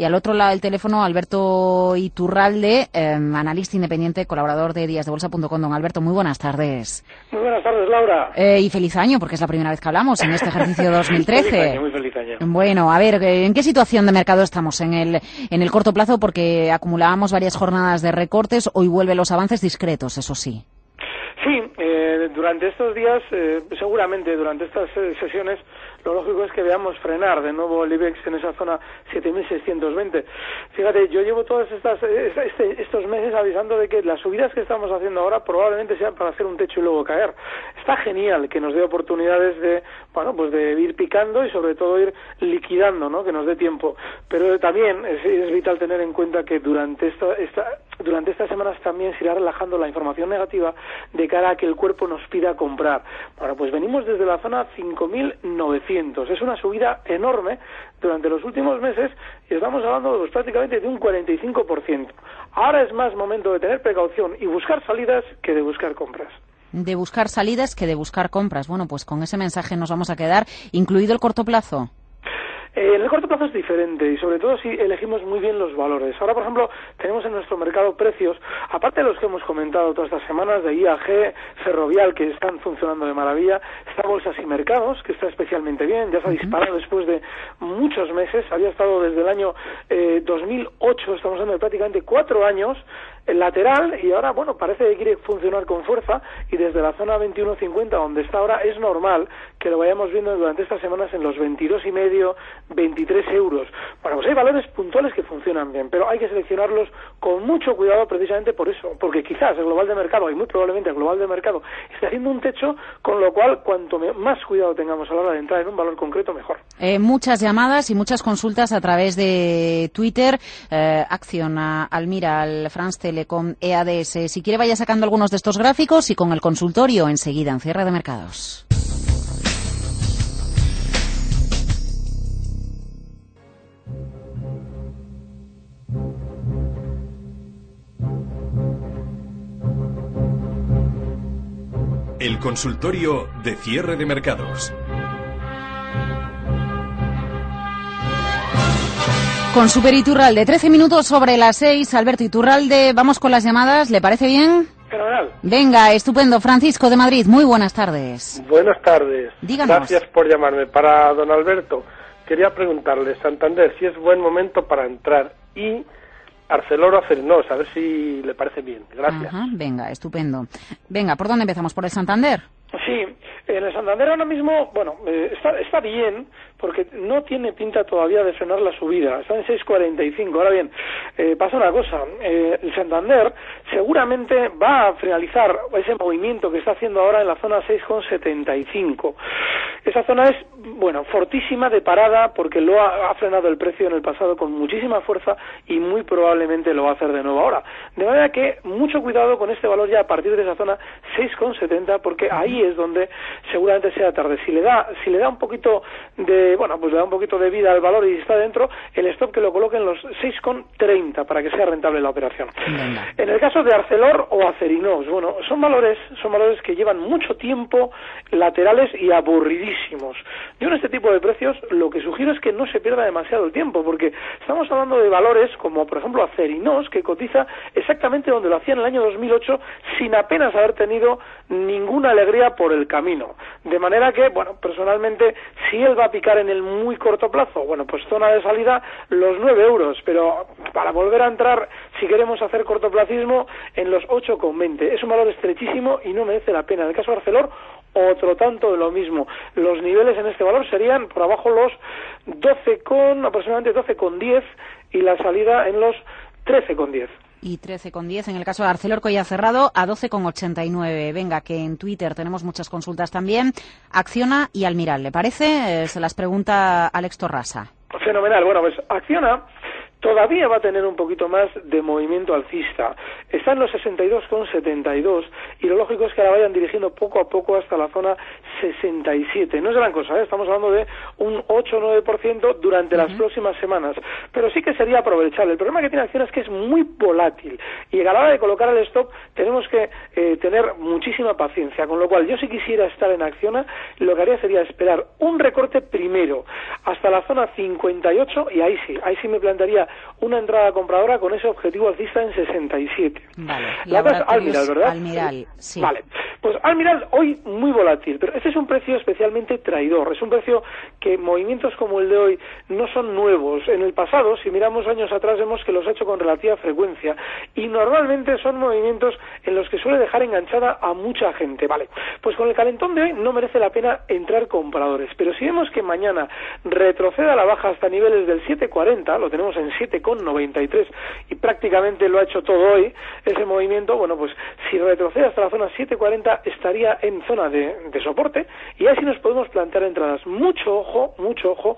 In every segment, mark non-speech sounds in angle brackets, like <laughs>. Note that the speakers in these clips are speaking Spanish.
Y al otro lado del teléfono, Alberto Iturralde, em, analista independiente, colaborador de díasdebolsa.com. Don Alberto, muy buenas tardes. Muy buenas tardes, Laura. Eh, y feliz año, porque es la primera vez que hablamos en este ejercicio <laughs> 2013. feliz año, muy feliz año. Bueno, a ver, ¿en qué situación de mercado estamos? En el, en el corto plazo, porque acumulábamos varias jornadas de recortes, hoy vuelven los avances discretos, eso sí. Sí, eh, durante estos días, eh, seguramente durante estas eh, sesiones, lo lógico es que veamos frenar de nuevo el IBEX en esa zona 7.620. Fíjate, yo llevo todos estas, este, estos meses avisando de que las subidas que estamos haciendo ahora probablemente sean para hacer un techo y luego caer. Está genial que nos dé oportunidades de, bueno, pues de ir picando y sobre todo ir liquidando, ¿no? Que nos dé tiempo. Pero también es, vital tener en cuenta que durante esta, esta, durante estas semanas también se irá relajando la información negativa de cara a que el cuerpo nos pida comprar. Bueno, pues venimos desde la zona 5.900. Es una subida enorme durante los últimos meses y estamos hablando pues, prácticamente de un 45%. Ahora es más momento de tener precaución y buscar salidas que de buscar compras de buscar salidas que de buscar compras. Bueno, pues con ese mensaje nos vamos a quedar, incluido el corto plazo. Eh, en el corto plazo es diferente y sobre todo si elegimos muy bien los valores. Ahora, por ejemplo, tenemos en nuestro mercado precios, aparte de los que hemos comentado todas estas semanas, de IAG, Ferrovial, que están funcionando de maravilla, está Bolsas y Mercados, que está especialmente bien, ya se ha disparado después de muchos meses, había estado desde el año eh, 2008, estamos hablando de prácticamente cuatro años, el lateral y ahora, bueno, parece que quiere funcionar con fuerza y desde la zona 21.50 donde está ahora es normal que lo vayamos viendo durante estas semanas en los 22 y medio, 23 euros. Bueno, pues hay valores puntuales que funcionan bien, pero hay que seleccionarlos con mucho cuidado precisamente por eso, porque quizás el global de mercado y muy probablemente el global de mercado esté haciendo un techo, con lo cual cuanto más cuidado tengamos a la hora de entrar en un valor concreto, mejor. Eh, muchas llamadas y muchas consultas a través de Twitter. Eh, Acciona, Almira, al France Telecom, EADS. Si quiere vaya sacando algunos de estos gráficos y con el consultorio enseguida en cierre de mercados. El consultorio de cierre de mercados. Con Super Iturralde, 13 minutos sobre las 6. Alberto Iturralde, vamos con las llamadas, ¿le parece bien? Fenomenal. Venga, estupendo. Francisco de Madrid, muy buenas tardes. Buenas tardes. Díganos. Gracias por llamarme. Para don Alberto, quería preguntarle, Santander, si es buen momento para entrar y Arcelor o Acerinox, a ver si le parece bien. Gracias. Ajá, venga, estupendo. Venga, ¿por dónde empezamos? ¿Por el Santander? Sí, en el Santander ahora mismo, bueno, eh, está, está bien, porque no tiene pinta todavía de frenar la subida, está en 6.45. Ahora bien, eh, pasa una cosa, eh, el Santander seguramente va a finalizar ese movimiento que está haciendo ahora en la zona 6.75. Esa zona es, bueno, fortísima de parada porque lo ha, ha, frenado el precio en el pasado con muchísima fuerza y muy probablemente lo va a hacer de nuevo ahora. De manera que mucho cuidado con este valor ya a partir de esa zona 6.70 porque ahí es donde seguramente sea tarde. Si le da, si le da un poquito de, bueno, pues le da un poquito de vida al valor y está dentro, el stop que lo coloque en los 6,30 para que sea rentable la operación. Venga. En el caso de Arcelor o Acerinox, bueno, son valores, son valores que llevan mucho tiempo laterales y aburridísimos. Yo en este tipo de precios lo que sugiero es que no se pierda demasiado el tiempo, porque estamos hablando de valores como por ejemplo Acerinox, que cotiza exactamente donde lo hacía en el año 2008 sin apenas haber tenido ninguna alegría por el camino. De manera que, bueno, personalmente, si él va a picar en el muy corto plazo, bueno, pues zona de salida los 9 euros, pero para volver a entrar, si queremos hacer cortoplacismo, en los 8,20. Es un valor estrechísimo y no merece la pena. En el caso de Arcelor, otro tanto de lo mismo. Los niveles en este valor serían por abajo los 12 con, aproximadamente 12 con 10 y la salida en los 13 con 10 y 13,10 en el caso de Arcelor, ya cerrado a 12,89. Venga, que en Twitter tenemos muchas consultas también. Acciona y Almiral, ¿le parece? Eh, se las pregunta Alex Torrasa. Fenomenal. Bueno, pues Acciona todavía va a tener un poquito más de movimiento alcista. Está en los 62,72 y lo lógico es que la vayan dirigiendo poco a poco hasta la zona 67. No es gran cosa, ¿eh? estamos hablando de un 8 o 9% durante las próximas semanas, pero sí que sería aprovechable. El problema que tiene acción es que es muy volátil y a la hora de colocar el stop tenemos que eh, tener muchísima paciencia, con lo cual yo si quisiera estar en Acciona, lo que haría sería esperar un recorte primero hasta la zona 58 y ahí sí, ahí sí me plantearía una entrada compradora con ese objetivo alcista en 67. Vale. La Almiral, ¿verdad? Almiral, sí. Vale. Pues Almiral hoy muy volátil, pero este es un precio especialmente traidor. Es un precio que movimientos como el de hoy no son nuevos. En el pasado, si miramos años atrás, vemos que los ha hecho con relativa frecuencia y normalmente son movimientos en los que suele dejar enganchada a mucha gente. Vale. Pues con el calentón de hoy no merece la pena entrar compradores, pero si vemos que mañana retrocede a la baja hasta niveles del 7.40, lo tenemos en 7.93 y prácticamente lo ha hecho todo hoy, ese movimiento, bueno, pues si retrocede hasta la zona 7.40 estaría en zona de, de soporte y así nos podemos plantear entradas. Mucho ojo, mucho ojo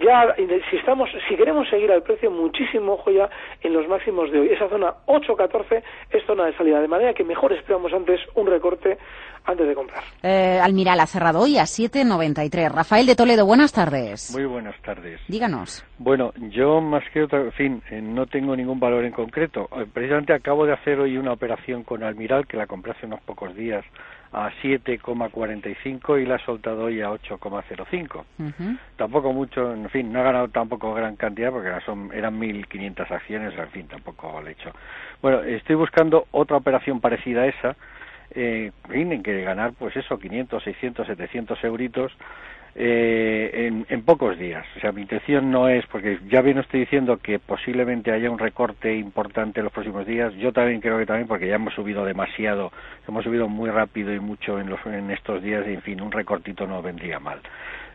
ya si estamos si queremos seguir al precio muchísimo ojo ya en los máximos de hoy. Esa zona 8.14 es zona de salida de manera que mejor esperamos antes un recorte antes de comprar. Eh, Almiral ha cerrado hoy a 7.93 Rafael de Toledo buenas tardes. Muy buenas tardes. Díganos. Bueno yo más que otra en fin eh, no tengo ningún valor en concreto. Eh, precisamente acabo de hacer hoy una operación con Almiral que la compré hace unos pocos días a 7,45 y la ha soltado hoy a 8,05. Tampoco mucho, en fin, no ha ganado tampoco gran cantidad porque son, eran 1.500 acciones, en fin, tampoco lo he hecho. Bueno, estoy buscando otra operación parecida a esa, eh, en que ganar, pues eso, 500, 600, 700 euritos eh, en, pocos días. O sea, mi intención no es, porque ya bien estoy diciendo que posiblemente haya un recorte importante en los próximos días. Yo también creo que también, porque ya hemos subido demasiado, hemos subido muy rápido y mucho en, los, en estos días, y en fin, un recortito no vendría mal.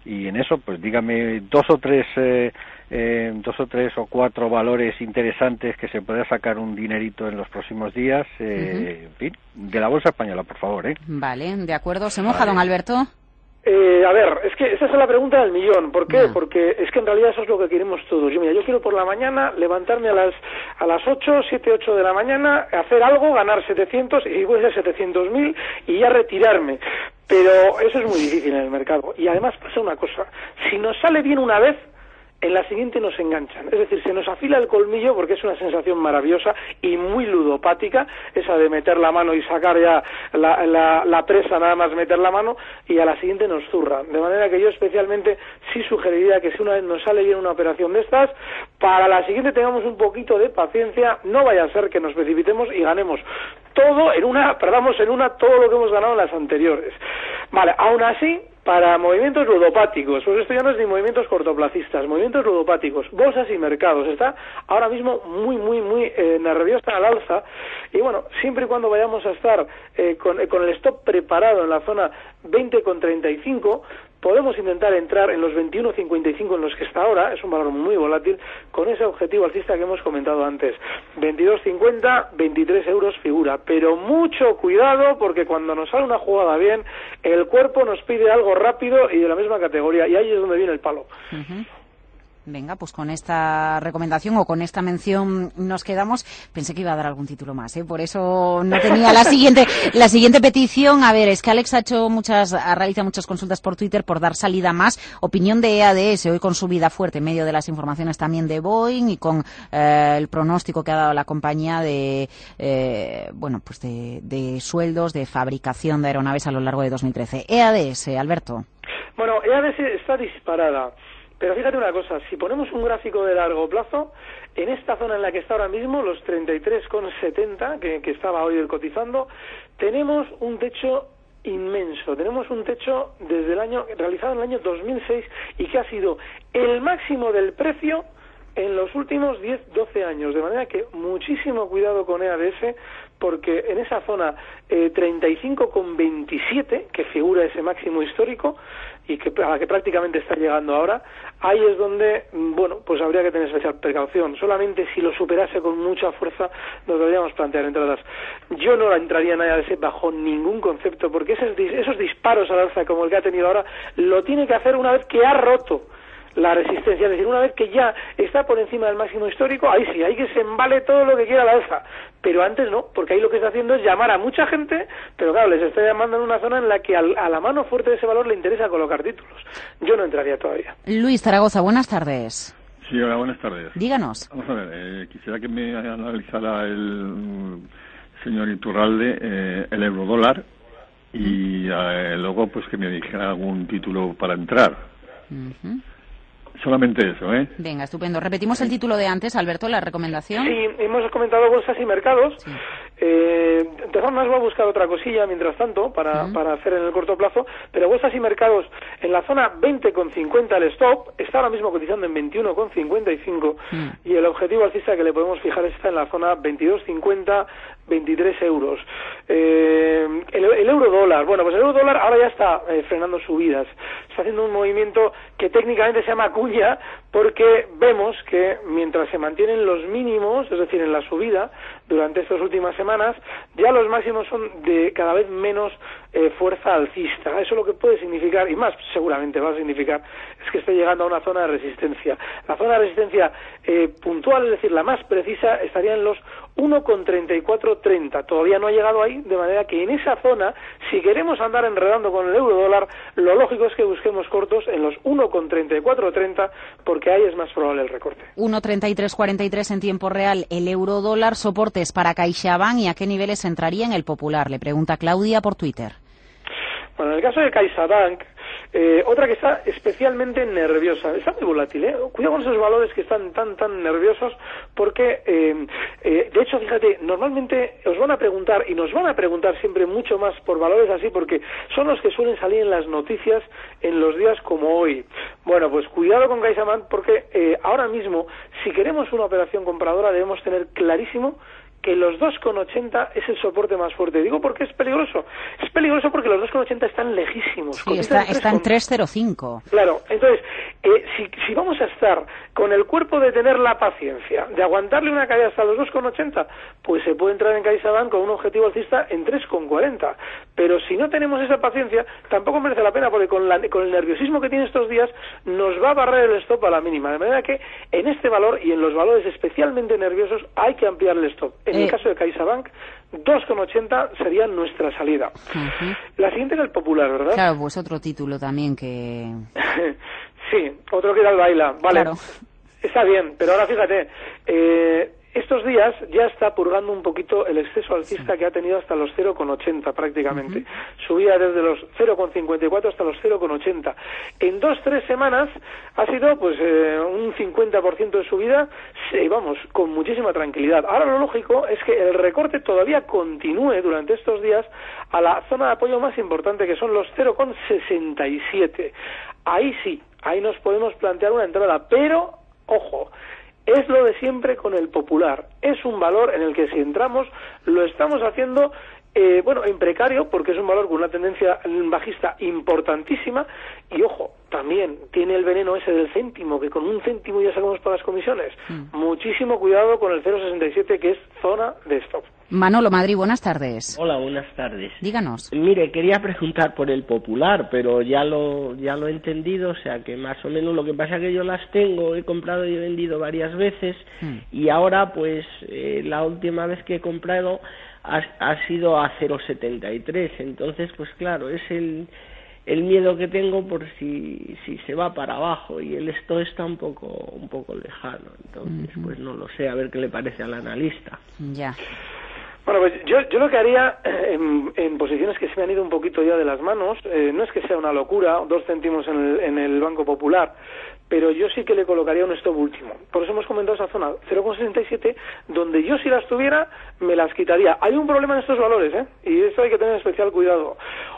Y en eso, pues dígame dos o tres, eh, eh, dos o tres o cuatro valores interesantes que se pueda sacar un dinerito en los próximos días, en fin, de la bolsa española, por favor, ¿eh? Vale, de acuerdo. ¿Se moja, don Alberto? Eh, a ver, es que esa es la pregunta del millón. ¿Por qué? Porque es que en realidad eso es lo que queremos todos. Yo, mira, yo quiero por la mañana levantarme a las a las 8, 7, 8 de la mañana, hacer algo, ganar 700 y voy a ser 700 mil y ya retirarme. Pero eso es muy difícil en el mercado. Y además pasa una cosa. Si nos sale bien una vez, en la siguiente nos enganchan. Es decir, se nos afila el colmillo porque es una sensación maravillosa y muy ludopática, esa de meter la mano y sacar ya la, la, presa, nada más meter la mano, y a la siguiente nos zurra. De manera que yo especialmente sí sugeriría que si una vez nos sale bien una operación de estas, para la siguiente tengamos un poquito de paciencia, no vaya a ser que nos precipitemos y ganemos todo en una, perdamos en una todo lo que hemos ganado en las anteriores. Vale, aún así, para movimientos ludopáticos, pues esto ya no es ni movimientos cortoplacistas, movimientos ludopáticos, bolsas y mercados, está ahora mismo muy, muy, muy eh, nerviosa al alza. Y bueno, siempre y cuando vayamos a estar eh, con, eh, con, el stop preparado en la zona 20,35, podemos intentar entrar en los 21.55 en los que está ahora, es un valor muy volátil, con ese objetivo alcista que hemos comentado antes. 22.50, 23 euros figura, pero mucho cuidado porque cuando nos sale una jugada bien, el cuerpo nos pide algo rápido y de la misma categoría, y ahí es donde viene el palo. Venga, pues con esta recomendación o con esta mención nos quedamos. Pensé que iba a dar algún título más, ¿eh? por eso no tenía la siguiente, <laughs> la siguiente petición. A ver, es que Alex ha hecho muchas, ha realizado muchas consultas por Twitter por dar salida más. Opinión de EADS hoy con su vida fuerte en medio de las informaciones también de Boeing y con eh, el pronóstico que ha dado la compañía de, eh, bueno, pues de, de sueldos de fabricación de aeronaves a lo largo de 2013. EADS, Alberto. Bueno, EADS está disparada. Pero fíjate una cosa, si ponemos un gráfico de largo plazo, en esta zona en la que está ahora mismo, los 33,70 que, que estaba hoy cotizando, tenemos un techo inmenso. Tenemos un techo desde el año realizado en el año 2006 y que ha sido el máximo del precio en los últimos 10, 12 años. De manera que muchísimo cuidado con EADS porque en esa zona eh, 35,27, que figura ese máximo histórico y que, a la que prácticamente está llegando ahora, ahí es donde, mm, bueno, pues habría que tener especial precaución. Solamente si lo superase con mucha fuerza nos deberíamos plantear entradas. Yo no entraría en ese bajo ningún concepto, porque esos, esos disparos al alza como el que ha tenido ahora, lo tiene que hacer una vez que ha roto la resistencia. Es decir, una vez que ya está por encima del máximo histórico, ahí sí, hay que se embale todo lo que quiera la alza. Pero antes no, porque ahí lo que está haciendo es llamar a mucha gente, pero claro, les está llamando en una zona en la que a la mano fuerte de ese valor le interesa colocar títulos. Yo no entraría todavía. Luis Zaragoza, buenas tardes. Sí, hola, buenas tardes. Díganos. Vamos a ver, eh, quisiera que me analizara el señor Iturralde eh, el eurodólar y eh, luego pues que me dijera algún título para entrar. Solamente eso, ¿eh? Venga, estupendo. Repetimos el título de antes, Alberto, la recomendación. Sí, hemos comentado bolsas y mercados. Eh, de formas, voy a buscar otra cosilla mientras tanto para, para hacer en el corto plazo. Pero bolsas y mercados en la zona 20,50 el stop está ahora mismo cotizando en 21,55 y el objetivo alcista que le podemos fijar está en la zona 22,50 23 euros. Eh, el, el, euro dólar, bueno, pues el euro dólar ahora ya está eh, frenando subidas. Está haciendo un movimiento que técnicamente se llama cuña porque vemos que mientras se mantienen los mínimos, es decir, en la subida durante estas últimas semanas, ya los máximos son de cada vez menos eh, fuerza alcista. Eso lo que puede significar, y más seguramente va a significar, es que esté llegando a una zona de resistencia. La zona de resistencia eh, puntual, es decir, la más precisa, estaría en los 1,3430. Todavía no ha llegado ahí, de manera que en esa zona, si queremos andar enredando con el euro dólar, lo lógico es que busquemos cortos en los 1,3430, porque ahí es más probable el recorte. 1,3343 en tiempo real el euro dólar, soportes para CaixaBank y a qué niveles entraría en el popular, le pregunta Claudia por Twitter. Bueno, en el caso de CaixaBank, eh, otra que está especialmente nerviosa, está muy volátil, ¿eh? Cuidado con esos valores que están tan, tan nerviosos, porque, eh, eh, de hecho, fíjate, normalmente os van a preguntar, y nos van a preguntar siempre mucho más por valores así, porque son los que suelen salir en las noticias en los días como hoy. Bueno, pues cuidado con CaixaBank, porque eh, ahora mismo, si queremos una operación compradora, debemos tener clarísimo que los 2,80 es el soporte más fuerte. Digo porque es peligroso. Es peligroso porque los 2,80 están lejísimos. Sí, está, está en 3,05. Claro, entonces, eh, si, si vamos a estar con el cuerpo de tener la paciencia, de aguantarle una caída hasta los 2,80, pues se puede entrar en CaixaBank con un objetivo alcista en 3,40. Pero si no tenemos esa paciencia, tampoco merece la pena porque con, la, con el nerviosismo que tiene estos días nos va a barrer el stop a la mínima. De manera que en este valor y en los valores especialmente nerviosos hay que ampliar el stop. En el caso de CaixaBank, 2,80 sería nuestra salida. La siguiente era el popular, ¿verdad? Claro, pues otro título también que... <laughs> sí, otro que era el baila. Vale, Claro. está bien, pero ahora fíjate, eh, estos días ya está purgando un poquito el exceso alcista que ha tenido hasta los 0,80 prácticamente. Subía desde los 0,54 hasta los 0,80. En dos, tres semanas ha sido pues eh, un 50% de subida, sí, vamos, con muchísima tranquilidad. Ahora lo lógico es que el recorte todavía continúe durante estos días a la zona de apoyo más importante que son los 0,67. Ahí sí, ahí nos podemos plantear una entrada, pero ojo, es lo de siempre con el popular. Es un valor en el que si entramos lo estamos haciendo eh, bueno, en precario, porque es un valor con una tendencia bajista importantísima, y ojo, también tiene el veneno ese del céntimo, que con un céntimo ya sacamos para las comisiones. Muchísimo cuidado con el 0,67, que es zona de stop. Manolo Madrid, buenas tardes. Hola, buenas tardes. Díganos. Mire, quería preguntar por el popular, pero ya lo ya lo he entendido, o sea que más o menos lo que pasa es que yo las tengo, he comprado y he vendido varias veces Hmm. y ahora pues eh, la última vez que he comprado ha, ha sido a 0,73, entonces pues claro, es el el miedo que tengo por si si se va para abajo y el esto está un poco un poco lejano, entonces pues no lo sé, a ver qué le parece al analista. Ya. Bueno, pues yo, yo lo que haría eh, en, en posiciones que se me han ido un poquito ya de las manos, eh, no es que sea una locura, dos céntimos en el, en el Banco Popular, pero yo sí que le colocaría un stop último. Por eso hemos comentado esa zona 0,67, donde yo si las tuviera, me las quitaría. Hay un problema en estos valores, ¿eh? Y esto hay que tener especial cuidado.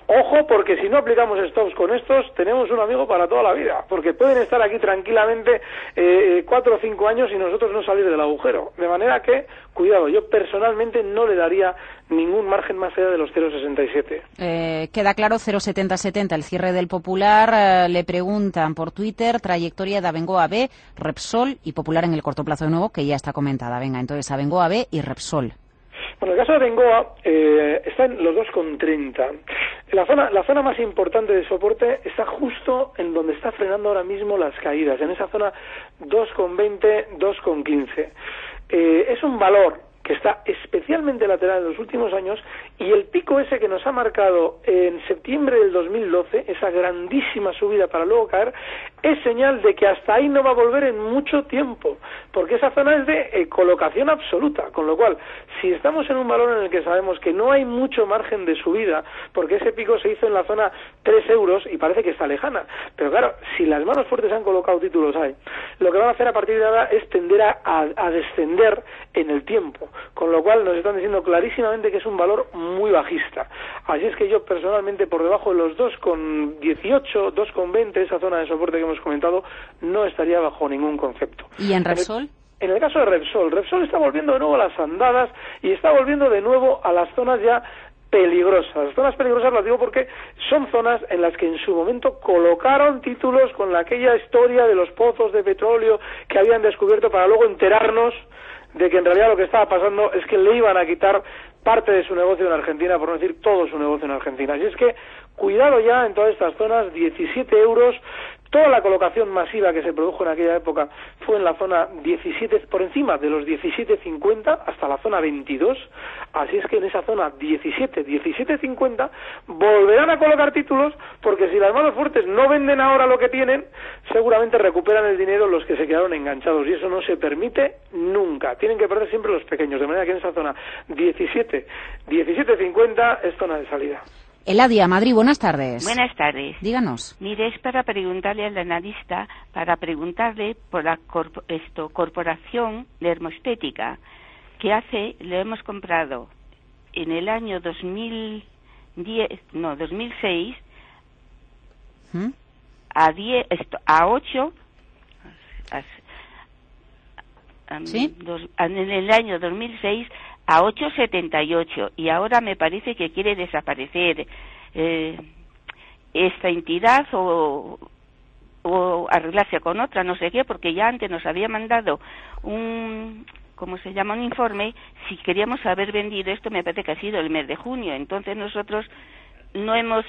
Ojo, porque si no aplicamos stops con estos, tenemos un amigo para toda la vida, porque pueden estar aquí tranquilamente eh, cuatro o cinco años y nosotros no salir del agujero. De manera que, cuidado, yo personalmente no le daría ningún margen más allá de los 0,67. Eh, queda claro 0,7070 el cierre del Popular. eh, le preguntan por Twitter trayectoria de Abengoa B, Repsol y Popular en el corto plazo de nuevo, que ya está comentada. Venga, entonces Abengoa B y Repsol. Bueno, el caso de Bengoa eh, está en los 2,30. La zona, la zona más importante de soporte está justo en donde está frenando ahora mismo las caídas, en esa zona 2,20, 2,15. Eh, es un valor que está especialmente lateral en los últimos años y el pico ese que nos ha marcado en septiembre del 2012, esa grandísima subida para luego caer, es señal de que hasta ahí no va a volver en mucho tiempo, porque esa zona es de eh, colocación absoluta, con lo cual, si estamos en un valor en el que sabemos que no hay mucho margen de subida, porque ese pico se hizo en la zona 3 euros y parece que está lejana, pero claro, si las manos fuertes han colocado títulos ahí, lo que van a hacer a partir de ahora es tender a, a descender en el tiempo, con lo cual nos están diciendo clarísimamente que es un valor muy bajista. Así es que yo personalmente por debajo de los 2,18, 2,20, esa zona de soporte que hemos comentado, no estaría bajo ningún concepto. ¿Y en Repsol? En el caso de Repsol, Repsol está volviendo de nuevo a las andadas y está volviendo de nuevo a las zonas ya peligrosas. Las zonas peligrosas las digo porque son zonas en las que en su momento colocaron títulos con aquella historia de los pozos de petróleo que habían descubierto para luego enterarnos de que en realidad lo que estaba pasando es que le iban a quitar parte de su negocio en Argentina, por no decir todo su negocio en Argentina. Así es que cuidado ya en todas estas zonas, 17 euros Toda la colocación masiva que se produjo en aquella época fue en la zona 17, por encima de los 17.50 hasta la zona 22. Así es que en esa zona 17, 17.50 volverán a colocar títulos porque si las manos fuertes no venden ahora lo que tienen, seguramente recuperan el dinero los que se quedaron enganchados y eso no se permite nunca. Tienen que perder siempre los pequeños, de manera que en esa zona 17, 17.50 es zona de salida. Eladia, Madrid, buenas tardes. Buenas tardes. Díganos. Mire, es para preguntarle al analista, para preguntarle por la esto, corporación de hermostética, que hace, lo hemos comprado en el año 2010, no, 2006, ¿Mm? a 10, esto, a 8, ¿Sí? en el año 2006 a 8,78 y ahora me parece que quiere desaparecer eh, esta entidad o, o arreglarse con otra, no sé qué, porque ya antes nos había mandado un, ¿cómo se llama? Un informe si queríamos haber vendido esto, me parece que ha sido el mes de junio, entonces nosotros no hemos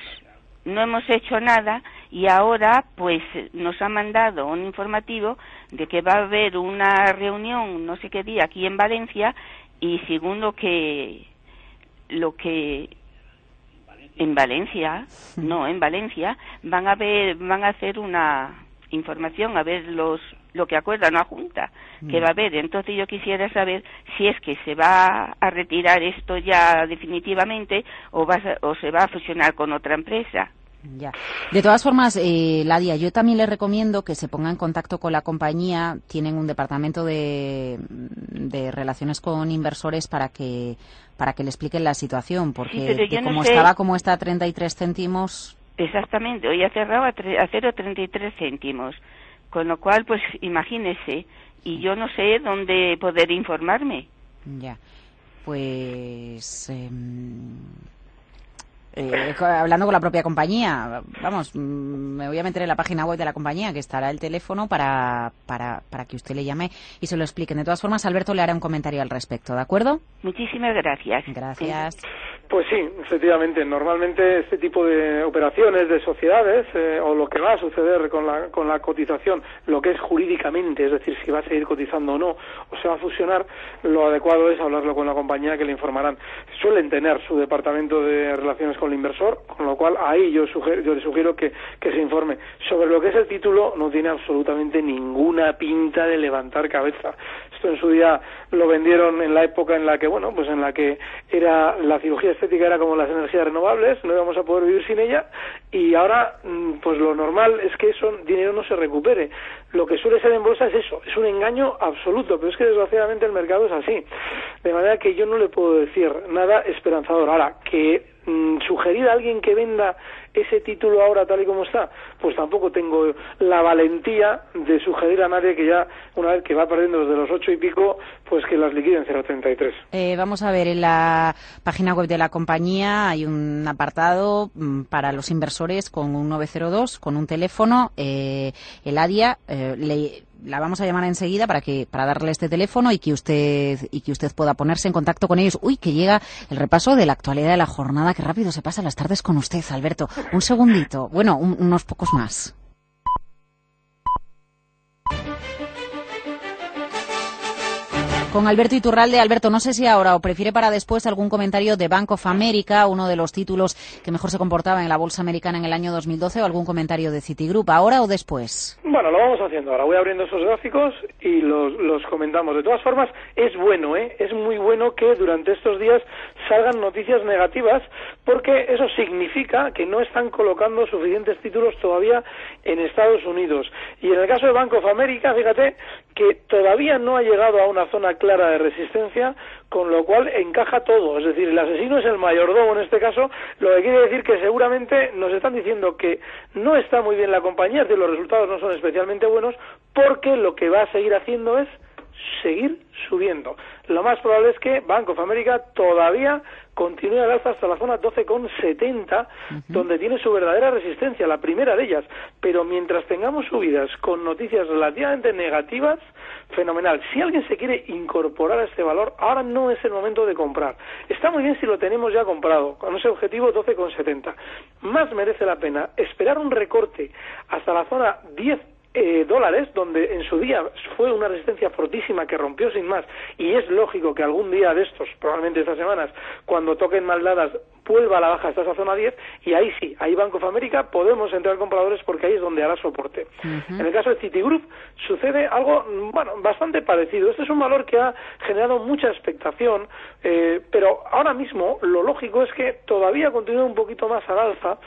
no hemos hecho nada y ahora pues nos ha mandado un informativo de que va a haber una reunión no sé qué día aquí en Valencia y según lo que lo que en Valencia no en Valencia van a ver van a hacer una información a ver los lo que acuerda una junta que va a haber. Entonces yo quisiera saber si es que se va a retirar esto ya definitivamente o va o se va a fusionar con otra empresa ya. De todas formas, eh, Ladia, yo también le recomiendo que se ponga en contacto con la compañía. Tienen un departamento de, relaciones con inversores para que para que le expliquen la situación, porque como estaba como está a 33 céntimos. Exactamente, hoy ha cerrado a, a 0,33 céntimos. Con lo cual, pues imagínese, y yo no sé dónde poder informarme. Ya, pues. Em, eh, hablando con la propia compañía. Vamos, mm, me voy a meter en la página web de la compañía, que estará el teléfono para, para, para que usted le llame y se lo expliquen. De todas formas, Alberto le hará un comentario al respecto, ¿de acuerdo? Muchísimas gracias. Gracias. Pues sí, efectivamente. Normalmente este tipo de operaciones de sociedades eh, o lo que va a suceder con la, con la cotización, lo que es jurídicamente, es decir, si va a seguir cotizando o no, o se va a fusionar, lo adecuado es hablarlo con la compañía que le informarán. Suelen tener su departamento de relaciones con el inversor, con lo cual ahí yo, yo le sugiero que, que se informe. Sobre lo que es el título, no tiene absolutamente ninguna pinta de levantar cabeza. Esto en su día lo vendieron en la época en la que, bueno, pues en la que era la cirugía estética era como las energías renovables, no íbamos a poder vivir sin ella y ahora, mm, pues lo normal es que eso dinero no se recupere. Lo que suele ser en bolsa es eso, es un engaño absoluto, pero es que desgraciadamente el mercado es así. De manera que yo no le puedo decir nada esperanzador. Ahora, que Mm, sugerir a alguien que venda ese título ahora tal y como está, pues tampoco tengo la valentía de sugerir a nadie que ya, una vez que va perdiendo desde los ocho y pico, pues que las liquide en 0,33. Eh, vamos a ver, en la página web de la compañía hay un apartado mm, para los inversores con un 902, con un teléfono. Eh, el ADIA eh, le la vamos a llamar enseguida para que para darle este teléfono y que usted y que usted pueda ponerse en contacto con ellos. Uy, que llega el repaso de la actualidad de la jornada. Qué rápido se pasa las tardes con usted, Alberto. Un segundito. Bueno, unos pocos más. Con Alberto Iturralde. Alberto, no sé si ahora o prefiere para después algún comentario de Bank of America, uno de los títulos que mejor se comportaba en la bolsa americana en el año 2012, o algún comentario de Citigroup, ahora o después. Bueno, lo vamos haciendo ahora. Voy abriendo esos gráficos y los, los comentamos. De todas formas, es bueno, ¿eh? Es muy bueno que durante estos días salgan noticias negativas porque eso significa que no están colocando suficientes títulos todavía en Estados Unidos. Y en el caso de Bank of America, fíjate que todavía no ha llegado a una zona clara de resistencia, con lo cual encaja todo. Es decir, el asesino es el mayordomo en este caso, lo que quiere decir que seguramente nos están diciendo que no está muy bien la compañía, es decir, los resultados no son especialmente buenos, porque lo que va a seguir haciendo es seguir subiendo. Lo más probable es que Bank of America todavía continúe al alza hasta la zona 12,70, donde tiene su verdadera resistencia, la primera de ellas. Pero mientras tengamos subidas con noticias relativamente negativas, fenomenal. Si alguien se quiere incorporar a este valor, ahora no es el momento de comprar. Está muy bien si lo tenemos ya comprado, con ese objetivo 12,70. Más merece la pena esperar un recorte hasta la zona 10 eh, dólares, donde en su día fue una resistencia fortísima que rompió sin más, y es lógico que algún día de estos, probablemente estas semanas, cuando toquen maldadas, vuelva a la baja hasta esa zona 10, y ahí sí, ahí Banco of America podemos entrar compradores porque ahí es donde hará soporte. En el caso de Citigroup sucede algo, bueno, bastante parecido. Este es un valor que ha generado mucha expectación, eh, pero ahora mismo lo lógico es que todavía continúe un poquito más al alza.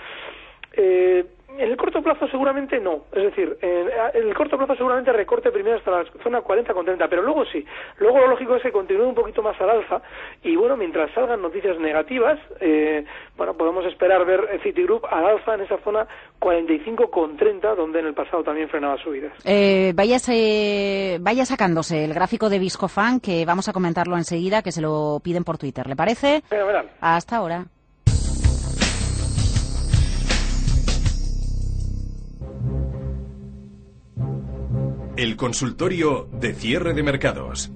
Eh, en el corto plazo seguramente no, es decir, en, el corto plazo seguramente recorte primero hasta la zona 40 con 30, pero luego sí, luego lo lógico es que continúe un poquito más al alza y bueno, mientras salgan noticias negativas, eh, bueno, podemos esperar ver Citigroup al alza en esa zona 45 con 30, donde en el pasado también frenaba subidas. Eh, vaya, vaya sacándose el gráfico de Viscofan, que vamos a comentarlo enseguida, que se lo piden por Twitter, ¿le parece? Hasta ahora. El consultorio de cierre de mercados.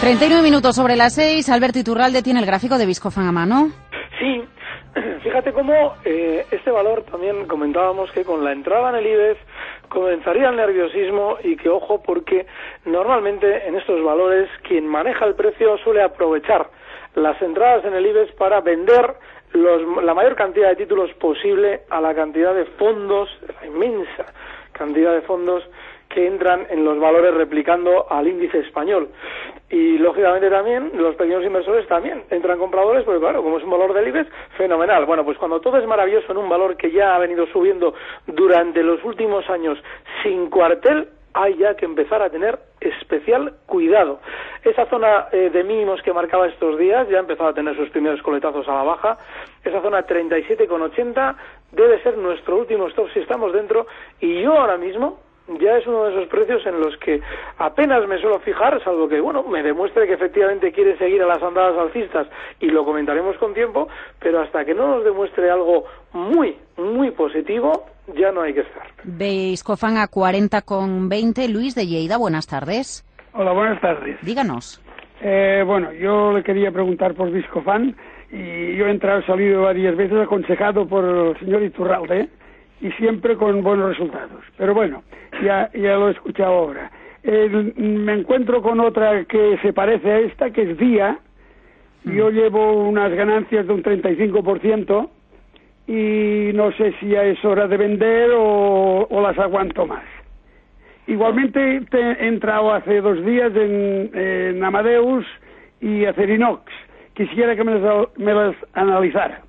nueve minutos sobre las seis. Alberto Iturralde tiene el gráfico de Viscofan a mano. Sí, <clears throat> fíjate cómo eh, este valor también comentábamos que con la entrada en el IBEX comenzaría el nerviosismo y que ojo porque normalmente en estos valores quien maneja el precio suele aprovechar las entradas en el IBEX para vender la mayor cantidad de títulos posible a la cantidad de fondos, la inmensa cantidad de fondos que entran en los valores replicando al índice español. Y lógicamente también los pequeños inversores también entran compradores, porque claro, como es un valor del IBEX, fenomenal. Bueno, pues cuando todo es maravilloso en un valor que ya ha venido subiendo durante los últimos años sin cuartel, hay ya que empezar a tener especial cuidado. Esa zona eh, de mínimos que marcaba estos días ya ha empezado a tener sus primeros coletazos a la baja. Esa zona 37,80 debe ser nuestro último stop si estamos dentro. Y yo ahora mismo ya es uno de esos precios en los que apenas me suelo fijar, salvo que, bueno, me demuestre que efectivamente quiere seguir a las andadas alcistas y lo comentaremos con tiempo, pero hasta que no nos demuestre algo muy, muy positivo, ya no hay que estar. Veis Cofan a 40,20. Luis de Lleida, buenas tardes. Hola, buenas tardes. Díganos. Eh, bueno, yo le quería preguntar por Viscofan y yo he entrado y salido varias veces aconsejado por el señor Iturralde y siempre con buenos resultados. Pero bueno, ya, ya lo he escuchado ahora. me encuentro con otra que se parece a esta, que es Día. Yo mm. llevo unas ganancias de un 35% y no sé si ya es hora de vender o, las aguanto más. Igualmente he entrado hace dos días en, en Amadeus y Acerinox. Quisiera que me las, me las analizara.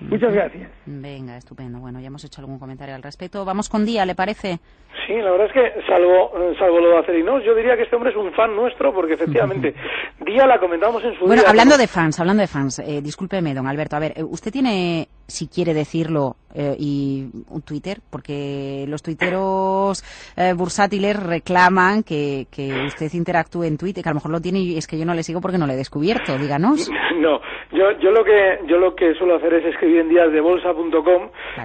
Muchas gracias. Venga, estupendo. Bueno, ya hemos hecho algún comentario al respecto. Vamos con Día, ¿le parece? Sí, la verdad es que, salvo, salvo lo de Acerinos, yo diría que este hombre es un fan nuestro, porque efectivamente, <laughs> Día la comentamos en su Bueno, hablando de fans, hablando de fans, eh, discúlpeme, don Alberto, a ver, eh, usted tiene, si quiere decirlo, eh, y un Twitter, porque los tuiteros eh, bursátiles reclaman que, que usted interactúe en Twitter, que a lo mejor lo tiene y es que yo no le sigo porque no le he descubierto, díganos. <laughs> No, yo, yo lo que yo lo que suelo hacer es escribir en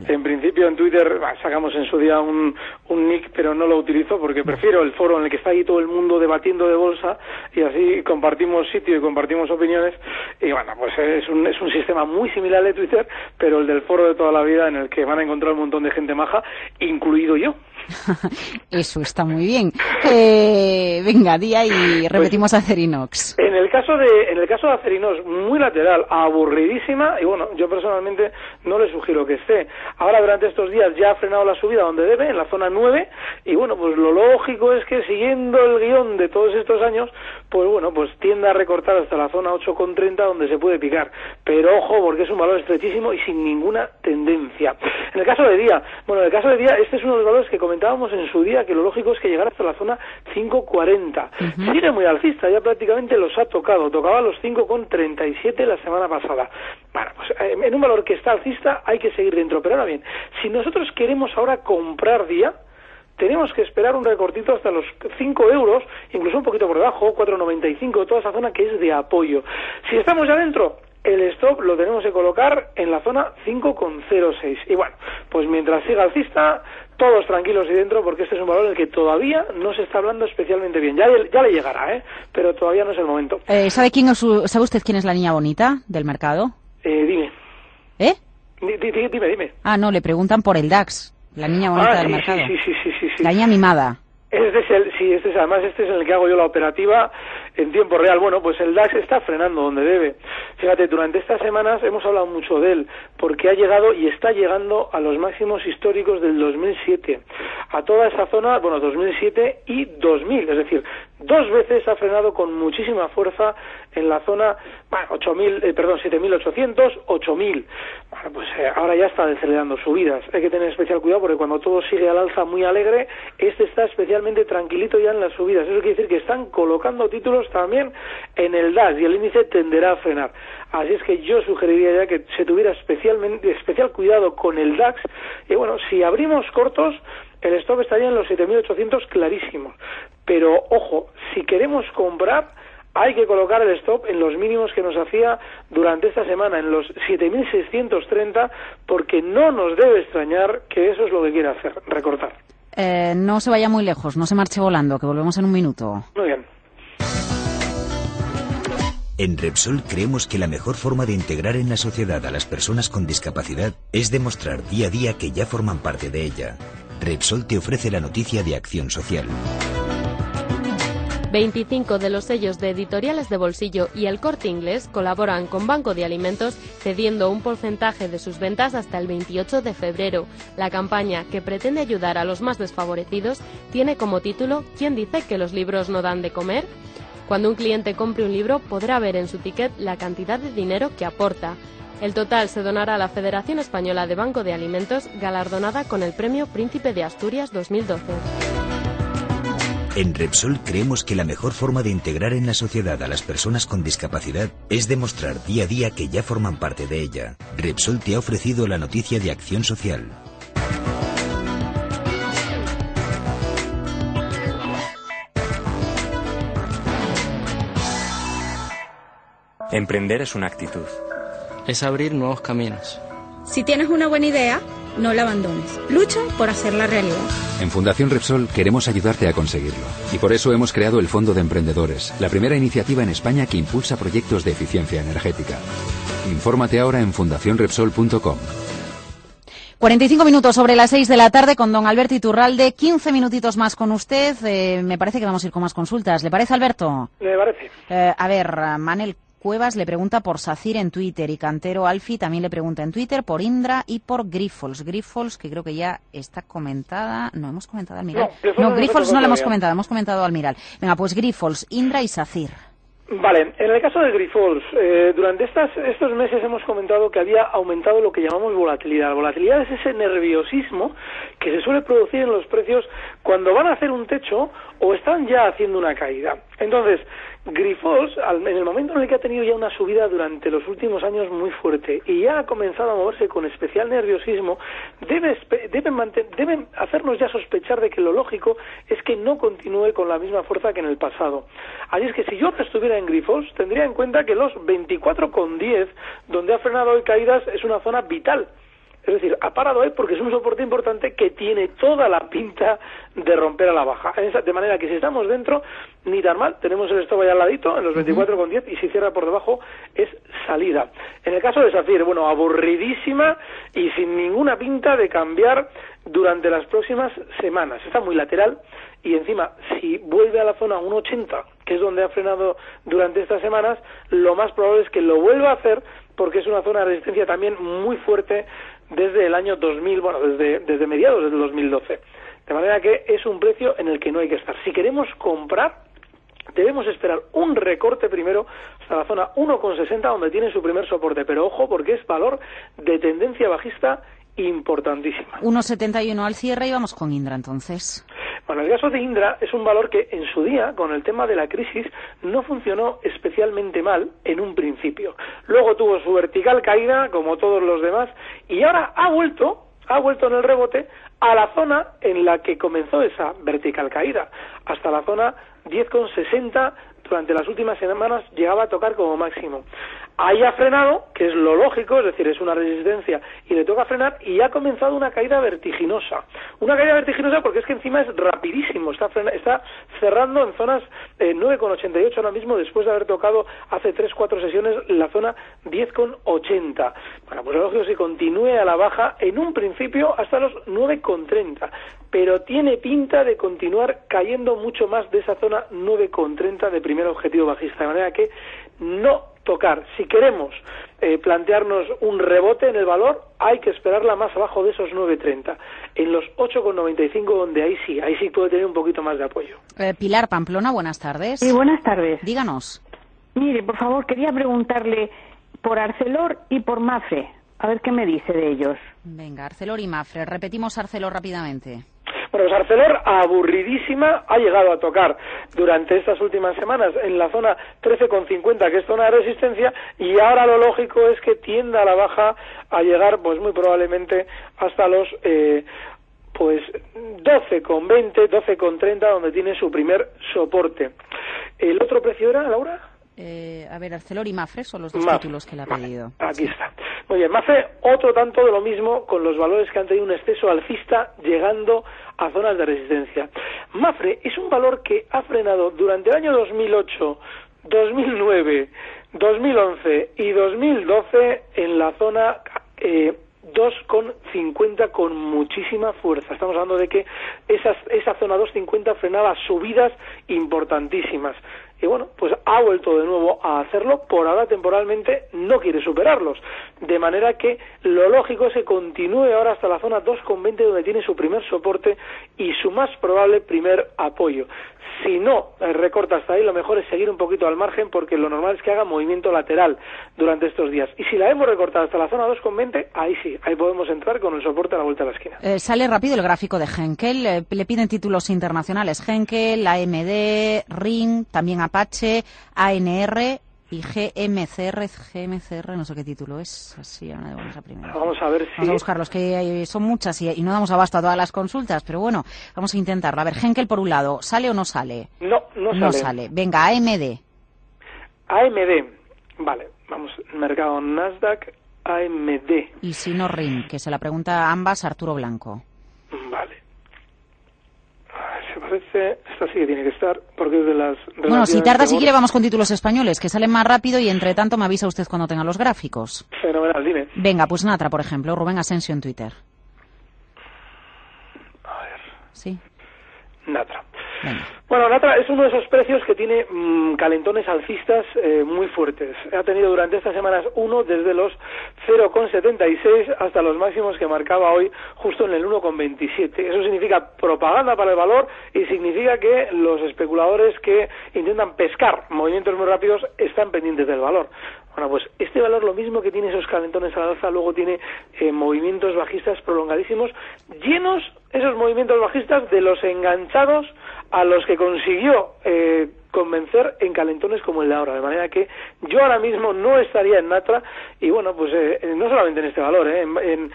En principio en Twitter sacamos en su día un, un nick, pero no lo utilizo porque prefiero el foro en el que está ahí todo el mundo debatiendo de bolsa y así compartimos sitio y compartimos opiniones. Y bueno, pues es un, es un sistema muy similar de Twitter, pero el del foro de toda la vida en el que van a encontrar un montón de gente maja, incluido yo. <laughs> Eso está muy bien. Eh, venga, día y Pues repetimos a Cerinox. En el caso de en el caso de Acerinos, muy lateral, aburridísima y bueno, yo personalmente no le sugiero que esté. Ahora durante estos días ya ha frenado la subida donde debe, en la zona 9 y bueno, pues lo lógico es que siguiendo el guion de todos estos años, pues bueno, pues tiende a recortar hasta la zona 8,30 donde se puede picar. Pero ojo, porque es un valor estrechísimo y sin ninguna tendencia. En el caso de día, bueno, en el caso de día, este es uno de los valores que comentábamos en su día, que lo lógico es que llegara hasta la zona 5,40. Sigue muy alcista, ya prácticamente los ha tocado. Tocaba los 5,37 la semana pasada. Bueno, pues eh, en un valor que está alcista hay que seguir dentro. Pero ahora bien, si nosotros queremos ahora comprar día, tenemos que esperar un recortito hasta los 5 euros, incluso un poquito por debajo, 4,95, toda esa zona que es de apoyo. Si estamos ya dentro, el stop lo tenemos que colocar en la zona 5,06. Y bueno, pues mientras siga alcista, todos tranquilos y dentro, porque este es un valor en el que todavía no se está hablando especialmente bien. Ya, ya le llegará, ¿eh? pero todavía no es el momento. Eh, ¿sabe, quién su- ¿Sabe usted quién es la niña bonita del mercado? Eh, dime. ¿Eh? Di- di- di- Dime, dime. Ah, no, le preguntan por el DAX, la niña bonita Ah, del sí, mercado. sí, sí, sí, sí, sí. La niña mimada. Este es el, sí, este es, además este es en el que hago yo la operativa en tiempo real. Bueno, pues el DAX está frenando donde debe. Fíjate, durante estas semanas hemos hablado mucho de él, porque ha llegado y está llegando a los máximos históricos del 2007. A toda esa zona, bueno, 2007 y 2000, es decir, dos veces ha frenado con muchísima fuerza en la zona, bueno, 8.000, eh, perdón, 7.800, 8.000. Bueno, pues eh, ahora ya está acelerando subidas. Hay que tener especial cuidado porque cuando todo sigue al alza muy alegre, este está especialmente tranquilito ya en las subidas. Eso quiere decir que están colocando títulos también en el DAX y el índice tenderá a frenar. Así es que yo sugeriría ya que se tuviera especialmente especial cuidado con el DAX. Y bueno, si abrimos cortos, el stop estaría en los 7.800 clarísimos. Pero ojo, si queremos comprar, hay que colocar el stop en los mínimos que nos hacía durante esta semana, en los 7.630, porque no nos debe extrañar que eso es lo que quiere hacer, recortar. Eh, no se vaya muy lejos, no se marche volando, que volvemos en un minuto. Muy bien. En Repsol creemos que la mejor forma de integrar en la sociedad a las personas con discapacidad es demostrar día a día que ya forman parte de ella. Repsol te ofrece la noticia de acción social. 25 de los sellos de editoriales de bolsillo y el corte inglés colaboran con Banco de Alimentos cediendo un porcentaje de sus ventas hasta el 28 de febrero. La campaña, que pretende ayudar a los más desfavorecidos, tiene como título ¿Quién dice que los libros no dan de comer? Cuando un cliente compre un libro podrá ver en su ticket la cantidad de dinero que aporta. El total se donará a la Federación Española de Banco de Alimentos, galardonada con el Premio Príncipe de Asturias 2012. En Repsol creemos que la mejor forma de integrar en la sociedad a las personas con discapacidad es demostrar día a día que ya forman parte de ella. Repsol te ha ofrecido la noticia de acción social. Emprender es una actitud. Es abrir nuevos caminos. Si tienes una buena idea, no la abandones. Lucha por hacerla realidad. En Fundación Repsol queremos ayudarte a conseguirlo. Y por eso hemos creado el Fondo de Emprendedores, la primera iniciativa en España que impulsa proyectos de eficiencia energética. Infórmate ahora en fundacionrepsol.com. 45 minutos sobre las 6 de la tarde con don Alberto Iturralde. 15 minutitos más con usted. Eh, me parece que vamos a ir con más consultas. ¿Le parece, Alberto? Me parece. Eh, a ver, Manel Cuevas le pregunta por Sacir en Twitter y Cantero Alfi también le pregunta en Twitter por Indra y por Grifols. Grifols, que creo que ya está comentada. No, hemos comentado Almiral. No, no nos Grifols no la hemos comentado, hemos comentado Almiral. Venga, pues Grifols, Indra y Sacir. Vale, en el caso de Grifols, eh, durante estas, estos meses hemos comentado que había aumentado lo que llamamos volatilidad. Volatilidad es ese nerviosismo que se suele producir en los precios cuando van a hacer un techo o están ya haciendo una caída. Entonces, Grifols, al- en el momento en el que ha tenido ya una subida durante los últimos años muy fuerte y ya ha comenzado a moverse con especial nerviosismo, debe, espe- debe, manten- debe hacernos ya sospechar de que lo lógico es que no continúe con la misma fuerza que en el pasado. Así es que si yo estuviera en Grifols, tendría en cuenta que los 24,10, donde ha frenado hoy caídas, es una zona vital Es decir, ha parado ahí porque es un soporte importante que tiene toda la pinta de romper a la baja. De manera que si estamos dentro, ni tan mal, tenemos el stop ahí al ladito, en los 24,10, y si cierra por debajo, es salida. En el caso de Safir, bueno, aburridísima y sin ninguna pinta de cambiar durante las próximas semanas. Está muy lateral y encima, si vuelve a la zona 1,80, que es donde ha frenado durante estas semanas, lo más probable es que lo vuelva a hacer porque es una zona de resistencia también muy fuerte desde el año 2000, bueno, desde, desde mediados del 2012. De manera que es un precio en el que no hay que estar. Si queremos comprar, debemos esperar un recorte primero hasta la zona 1,60 donde tiene su primer soporte. Pero ojo porque es valor de tendencia bajista importantísima. 1,71 al cierre y vamos con Indra entonces. Bueno, el caso de Indra es un valor que en su día, con el tema de la crisis, no funcionó especialmente mal en un principio. Luego tuvo su vertical caída, como todos los demás, y ahora ha vuelto, ha vuelto en el rebote a la zona en la que comenzó esa vertical caída, hasta la zona 10,60 durante las últimas semanas llegaba a tocar como máximo. Ahí ha frenado, que es lo lógico, es decir, es una resistencia y le toca frenar y ha comenzado una caída vertiginosa. Una caída vertiginosa porque es que encima es rapidísimo, está, está cerrando en zonas eh, 9,88 ahora mismo después de haber tocado hace 3-4 sesiones la zona 10,80. Bueno, pues lo lógico es que continúe a la baja en un principio hasta los 9,30, pero tiene pinta de continuar cayendo mucho más de esa zona 9,30 de primer objetivo bajista, de manera que no tocar. Si queremos eh, plantearnos un rebote en el valor, hay que esperarla más abajo de esos 9.30. En los 8,95 donde ahí sí, ahí sí puede tener un poquito más de apoyo. Eh, Pilar Pamplona, buenas tardes. Sí, buenas tardes. Díganos. Mire, por favor, quería preguntarle por Arcelor y por Mafre. A ver qué me dice de ellos. Venga, Arcelor y Mafre. Repetimos Arcelor rápidamente. Bueno, pues Arcelor, aburridísima, ha llegado a tocar durante estas últimas semanas en la zona 13,50, que es zona de resistencia, y ahora lo lógico es que tienda a la baja a llegar, pues muy probablemente hasta los eh, pues 12,20, 12,30, donde tiene su primer soporte. ¿El otro precio era, Laura? Eh, a ver, Arcelor y Mafre son los dos títulos que le ha pedido. Aquí está. Muy bien, Mafre, otro tanto de lo mismo con los valores que han tenido un exceso alcista llegando a zonas de resistencia. Mafre es un valor que ha frenado durante el año 2008, 2009, 2011 y 2012 en la zona eh, 2,50 con muchísima fuerza. Estamos hablando de que esa, esa zona 2,50 frenaba subidas importantísimas y bueno, pues ha vuelto de nuevo a hacerlo, por ahora temporalmente no quiere superarlos, de manera que lo lógico es que continúe ahora hasta la zona 2,20 donde tiene su primer soporte y su más probable primer apoyo. Si no eh, recorta hasta ahí, lo mejor es seguir un poquito al margen porque lo normal es que haga movimiento lateral durante estos días. Y si la hemos recortado hasta la zona 2,20, ahí sí, ahí podemos entrar con el soporte a la vuelta de la esquina. Eh, sale rápido el gráfico de Henkel, eh, le piden títulos internacionales Henkel, AMD, RIN, también Apache, ANR y GMCR, GMCR, no sé qué título es, así, vamos a primero. Vamos a ver si... Vamos a buscarlos, que son muchas y, no damos abasto a todas las consultas, pero bueno, vamos a intentarlo. A ver, Henkel por un lado, ¿sale o no sale? No, no sale. No sale. Venga, AMD. AMD, vale, vamos, mercado Nasdaq, AMD. Y si no RIN, que se la pregunta ambas Arturo Blanco. Vale parece, esta sí que tiene que estar, porque es de las... Bueno, si tarda, si quiere, vamos con títulos españoles, que salen más rápido y entre tanto me avisa usted cuando tenga los gráficos. Fenomenal, dime. Venga, pues Natra, por ejemplo, Rubén Asensio en Twitter. A ver. Sí. Natra. Bueno, Natra es uno de esos precios que tiene mmm, calentones alcistas eh, muy fuertes. Ha tenido durante estas semanas uno desde los 0,76 hasta los máximos que marcaba hoy justo en el 1,27. Eso significa propaganda para el valor y significa que los especuladores que intentan pescar movimientos muy rápidos están pendientes del valor. Bueno, pues este valor, lo mismo que tiene esos calentones al alza, luego tiene eh, movimientos bajistas prolongadísimos, llenos esos movimientos bajistas de los enganchados a los que consiguió eh, convencer en calentones como el de ahora. De manera que yo ahora mismo no estaría en Natra y bueno, pues eh, no solamente en este valor, en,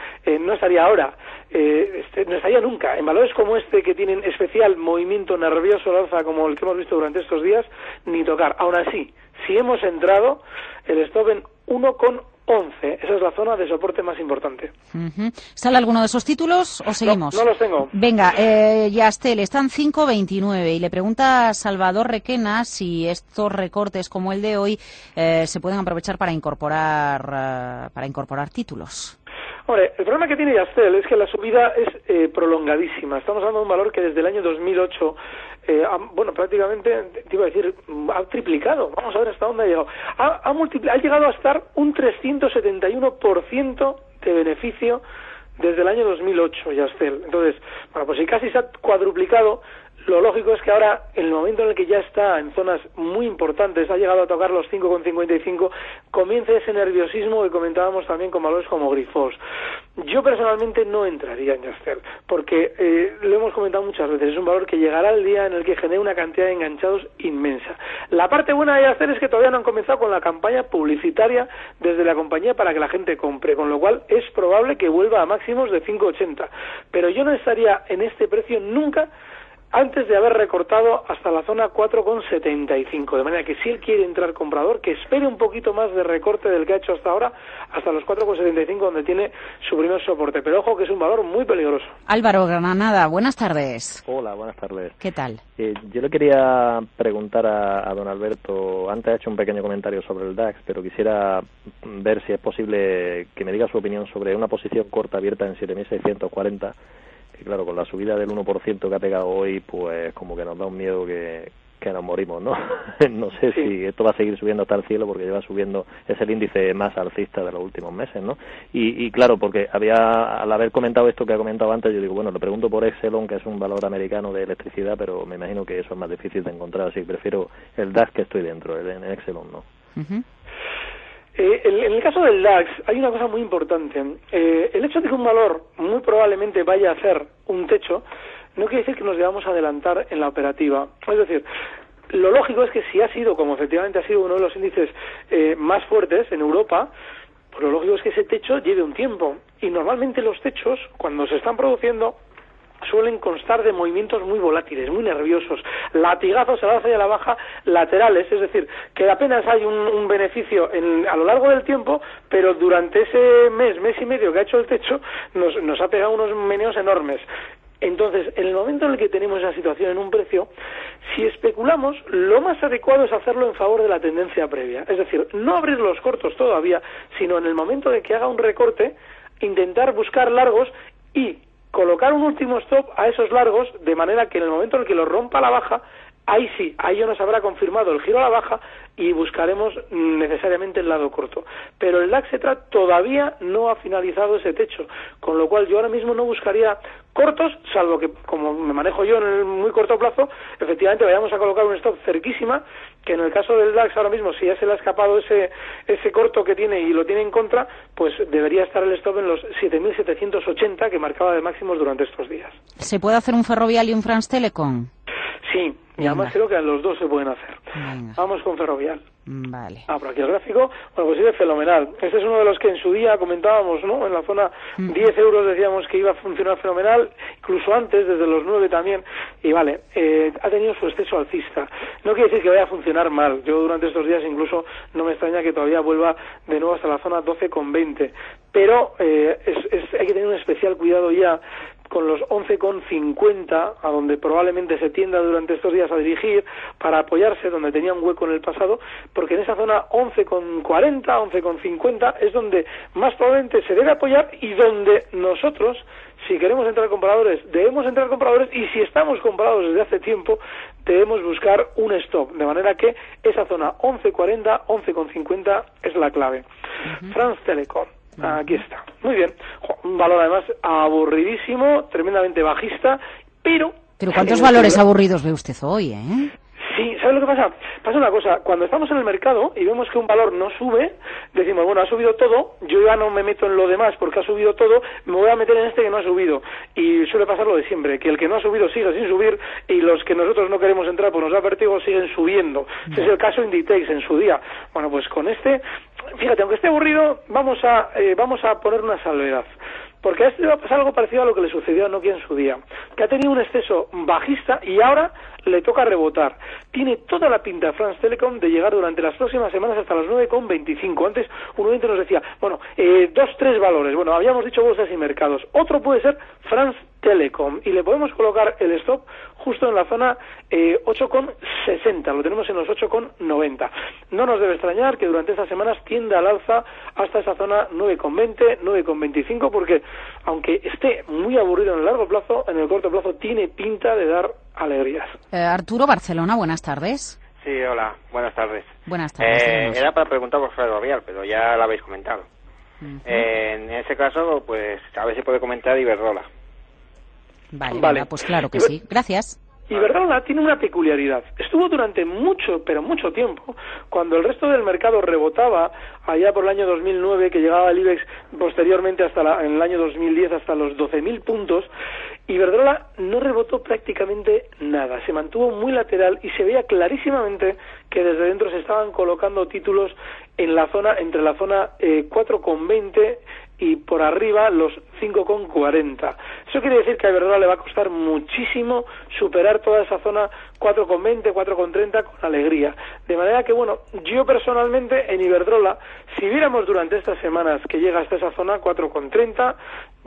no estaría ahora, este, no estaría nunca. En valores como este que tienen especial movimiento nervioso al alza como el que hemos visto durante estos días, ni tocar. Aún así, si hemos entrado, el stop en 11. Esa es la zona de soporte más importante. ¿Sale alguno de esos títulos o seguimos? No los tengo. Venga, eh, Yastel, están 5.29 y le pregunta a Salvador Requena si estos recortes como el de hoy eh, se pueden aprovechar para incorporar, eh, para incorporar títulos. Hombre, el problema que tiene Yastel es que la subida es eh, prolongadísima. Estamos hablando de un valor que desde el año 2008, eh, bueno, prácticamente, te iba a decir, ha triplicado. Vamos a ver hasta dónde ha llegado. Ha, ha, ha llegado a estar un 371% de beneficio desde el año 2008, Yastel. Entonces, bueno, pues si casi se ha cuadruplicado, lo lógico es que ahora, en el momento en el que ya está en zonas muy importantes, ha llegado a tocar los 5,55, comience ese nerviosismo que comentábamos también con valores como Grifos. Yo personalmente no entraría en Yastel, porque eh, lo hemos comentado muchas veces, es un valor que llegará el día en el que genere una cantidad de enganchados inmensa. La parte buena de Yastel es que todavía no han comenzado con la campaña publicitaria desde la compañía para que la gente compre, con lo cual es probable que vuelva a máximos de 5,80. Pero yo no estaría en este precio nunca antes de haber recortado hasta la zona 4,75. De manera que si él quiere entrar comprador, que espere un poquito más de recorte del que ha hecho hasta ahora, hasta los 4,75 donde tiene su primer soporte. Pero ojo que es un valor muy peligroso. Álvaro Granada, buenas tardes. Hola, buenas tardes. ¿Qué tal? Eh, yo le quería preguntar a, a don Alberto, antes ha hecho un pequeño comentario sobre el DAX, pero quisiera ver si es posible que me diga su opinión sobre una posición corta abierta en 7.640, que claro, con la subida del 1% que ha pegado hoy, pues como que nos da un miedo que, que nos morimos, ¿no? <laughs> no sé si esto va a seguir subiendo hasta el cielo porque lleva subiendo, es el índice más alcista de los últimos meses, ¿no? Y, y claro, porque había, al haber comentado esto que ha comentado antes, yo digo, bueno, le pregunto por Exelon, que es un valor americano de electricidad, pero me imagino que eso es más difícil de encontrar, así que prefiero el DAX que estoy dentro, el, en Exelon, ¿no? Eh, en, en el caso del DAX hay una cosa muy importante. Eh, el hecho de que un valor muy probablemente vaya a hacer un techo no quiere decir que nos debamos adelantar en la operativa. Es decir, lo lógico es que si ha sido, como efectivamente ha sido uno de los índices eh, más fuertes en Europa, pues lo lógico es que ese techo lleve un tiempo. Y normalmente los techos, cuando se están produciendo, suelen constar de movimientos muy volátiles, muy nerviosos, latigazos a la alza y a la baja laterales, es decir, que apenas hay un, un beneficio en- a lo largo del tiempo, pero durante ese mes, mes y medio que ha hecho el techo, nos, nos ha pegado unos meneos enormes. Entonces, en el momento en el que tenemos esa situación en un precio, si especulamos, lo más adecuado es hacerlo en favor de la tendencia previa. Es decir, no abrir los cortos todavía, sino en el momento de que haga un recorte, intentar buscar largos y colocar un último stop a esos largos, de manera que en el momento en el que lo rompa la baja, ahí sí, ahí ya nos habrá confirmado el giro a la baja y buscaremos necesariamente el lado corto. Pero el DAX Etra todavía no ha finalizado ese techo, con lo cual yo ahora mismo no buscaría cortos, salvo que, como me manejo yo en el muy corto plazo, efectivamente vayamos a colocar un stop cerquísima, que en el caso del DAX ahora mismo, si ya se le ha escapado ese, ese corto que tiene y lo tiene en contra, pues debería estar el stop en los 7.780 que marcaba de máximos durante estos días. ¿Se puede hacer un Ferrovial y un France Telecom? Sí, y además creo que los dos se pueden hacer. Vamos con Ferrovial. Vale. Ah, por aquí el gráfico, bueno, pues sigue fenomenal. Este es uno de los que en su día comentábamos, ¿no? En la zona 10 euros decíamos que iba a funcionar fenomenal, incluso antes, desde los 9 también, y vale, eh, ha tenido su exceso alcista. No quiere decir que vaya a funcionar mal. Yo durante estos días incluso no me extraña que todavía vuelva de nuevo hasta la zona 12,20. Pero eh, es- es- hay que tener un especial cuidado ya con los 11,50 a donde probablemente se tienda durante estos días a dirigir para apoyarse donde tenía un hueco en el pasado porque en esa zona 11,40 11,50 es donde más probablemente se debe apoyar y donde nosotros si queremos entrar compradores debemos entrar compradores y si estamos comprados desde hace tiempo debemos buscar un stop. De manera que esa zona 11,40 11,50 es la clave. France Telecom Aquí está. Muy bien. Un valor además aburridísimo, tremendamente bajista, pero... Pero ¿cuántos valores aburridos ve usted hoy, eh? Sí, ¿sabes lo que pasa? Pasa una cosa, cuando estamos en el mercado y vemos que un valor no sube, decimos, bueno, ha subido todo, yo ya no me meto en lo demás porque ha subido todo, me voy a meter en este que no ha subido. Y suele pasar lo de siempre, que el que no ha subido sigue sin subir y los que nosotros no queremos entrar pues nos da vértigo siguen subiendo. Ese es el caso Inditex en su día. Bueno, pues con este, fíjate, aunque esté aburrido, vamos a, eh, vamos a poner una salvedad. Porque a este va a pasar algo parecido a lo que le sucedió a Nokia en su día, que ha tenido un exceso bajista y ahora le toca rebotar. tiene toda la pinta France Telecom de llegar durante las próximas semanas hasta las 9,25. Antes un oyente nos decía, bueno, eh, dos, tres valores. Bueno, habíamos dicho bolsas y mercados. Otro puede ser France Telecom y le podemos colocar el stop justo en la zona eh, 8,60, lo tenemos en los 8,90. No nos debe extrañar que durante estas semanas tienda al alza hasta esa zona 9,20, 9,25 porque aunque esté muy aburrido en el largo plazo, en el corto plazo tiene pinta de dar alegrías. Eh, Arturo Barcelona, buenas tardes. Sí, hola, buenas tardes. Buenas tardes. Eh, era para preguntar por Ferrovial, pero ya lo habéis comentado. Eh, en ese caso, pues a ver si puede comentar Iberdrola. Vale, Vale. venga, pues claro que sí. Gracias. Iberdrola tiene una peculiaridad. Estuvo durante mucho, pero mucho tiempo, cuando el resto del mercado rebotaba, allá por el año 2009, que llegaba el IBEX posteriormente hasta la- en el año 2010 hasta los 12.000 puntos, Iberdrola no rebotó prácticamente nada. Se mantuvo muy lateral y se veía clarísimamente que desde dentro se estaban colocando títulos en la zona, entre la zona eh, 4,20 y por arriba los 5,40. Eso quiere decir que a Iberdrola le va a costar muchísimo superar toda esa zona 4,20, 4,30 con alegría. De manera que, bueno, yo personalmente en Iberdrola, si viéramos durante estas semanas que llega hasta esa zona 4,30,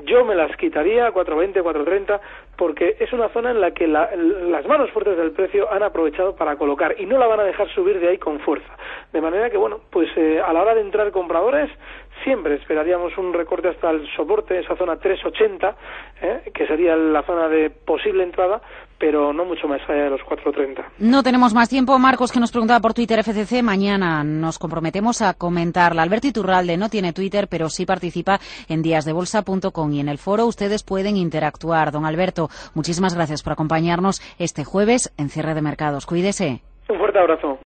yo me las quitaría 4,20, 4,30, porque es una zona en la que la- las manos fuertes del precio han aprovechado para colocar y no la van a dejar subir de ahí con fuerza. De manera que, bueno, pues eh, a la hora de entrar compradores, siempre esperaríamos un recorte hasta el soporte, esa zona 380, ¿eh? que sería la zona de posible entrada, pero no mucho más allá de los 430. No tenemos más tiempo. Marcos, que nos preguntaba por Twitter FCC, mañana nos comprometemos a comentarla. Alberto Iturralde no tiene Twitter, pero sí participa en díasdebolsa.com y en el foro ustedes pueden interactuar. Don Alberto, muchísimas gracias por acompañarnos este jueves en cierre de mercados. Cuídese. Un fuerte abrazo.